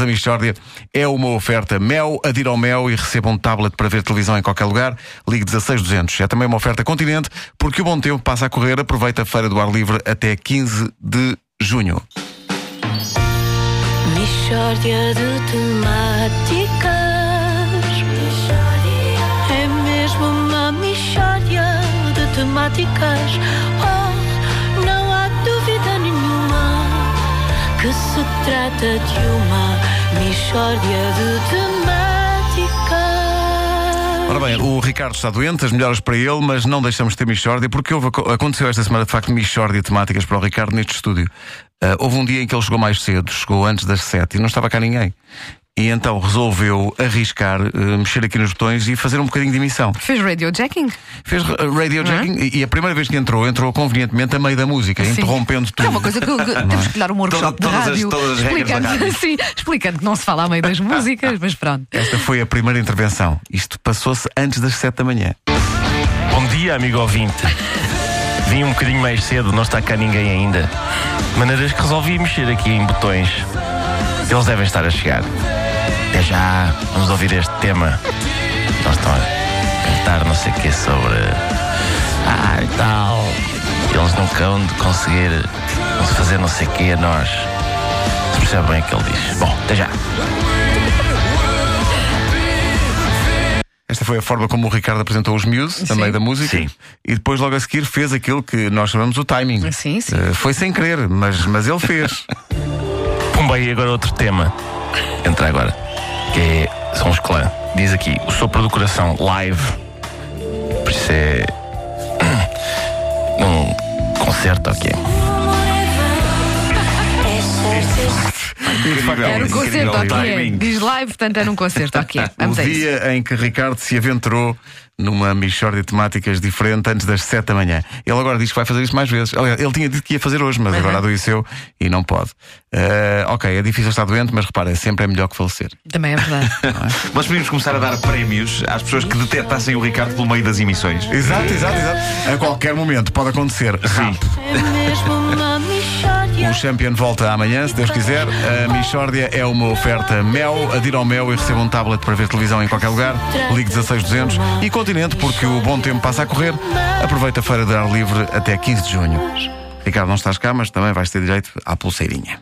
A Michórdia é uma oferta Mel, adira ao Mel e receba um tablet para ver televisão em qualquer lugar. Ligue 16200. É também uma oferta Continente, porque o bom tempo passa a correr. Aproveita a Feira do Ar Livre até 15 de junho. Mishória de temáticas. É mesmo uma mishória de temáticas. Oh, não há dúvida nenhuma que se trata de uma de. Ora bem, o Ricardo está doente, as melhoras para ele, mas não deixamos de ter Michórdia, porque houve, aconteceu esta semana, de facto, Michórdia temáticas para o Ricardo neste estúdio. Ah, houve um dia em que ele chegou mais cedo, chegou antes das sete e não estava cá ninguém. E então resolveu arriscar, ah, mexer aqui nos botões e fazer um bocadinho de emissão. Fez radiojacking? Fez radiojacking e, e a primeira vez que entrou, entrou convenientemente a meio da música, Sim. interrompendo tudo. É uma coisa que, que temos que dar um workshop Toda- todas de as- rádio. todas as regras da explicando, rádio. sim, explicando que não se fala a meio das músicas, mas pronto. Esta foi a primeira intervenção. Isto passou-se antes das sete da manhã. Bom dia, amigo ouvinte. Vim um bocadinho mais cedo, não está cá ninguém ainda. De maneiras que resolvi mexer aqui em botões. Eles devem estar a chegar. Já, vamos ouvir este tema. Nós estão a cantar não sei o que sobre. Ah, e tal. Eles nunca hão de conseguir fazer não sei o que a nós. Se percebe bem o que ele diz. Bom, até já. Esta foi a forma como o Ricardo apresentou os Muse, a Sim. meio da música. Sim. E depois, logo a seguir, fez aquilo que nós chamamos o timing. Sim, sim. Eh, foi sem querer, mas, mas ele fez. Pumba, e agora outro tema. Entra agora. Que é, são os clã. Diz aqui, o sopro do coração, live. Por isso é. Um concerto, ok. Incrível, Era um concerto, ok. timing. Diz live, portanto era um concerto, ok. Vamos o a isso. dia em que Ricardo se aventurou numa mixórdia de temáticas diferente antes das 7 da manhã. Ele agora diz que vai fazer isso mais vezes. Aliás, ele tinha dito que ia fazer hoje, mas agora adoeceu e não pode. Eh, ok, é difícil estar doente, mas repara, sempre é melhor que falecer. Também é verdade. Nós podíamos começar a dar prémios às pessoas que detectassem o Ricardo pelo meio das emissões. Exato, exato, exato. A qualquer momento pode acontecer. Sim. É mesmo uma. O Champion volta amanhã, se Deus quiser. A Michórdia é uma oferta Mel. Adira ao Mel e receba um tablet para ver televisão em qualquer lugar. Ligue 16200 e Continente, porque o bom tempo passa a correr. Aproveita a feira de ar livre até 15 de junho. Ricardo, não estás cá, mas também vais ter direito à pulseirinha.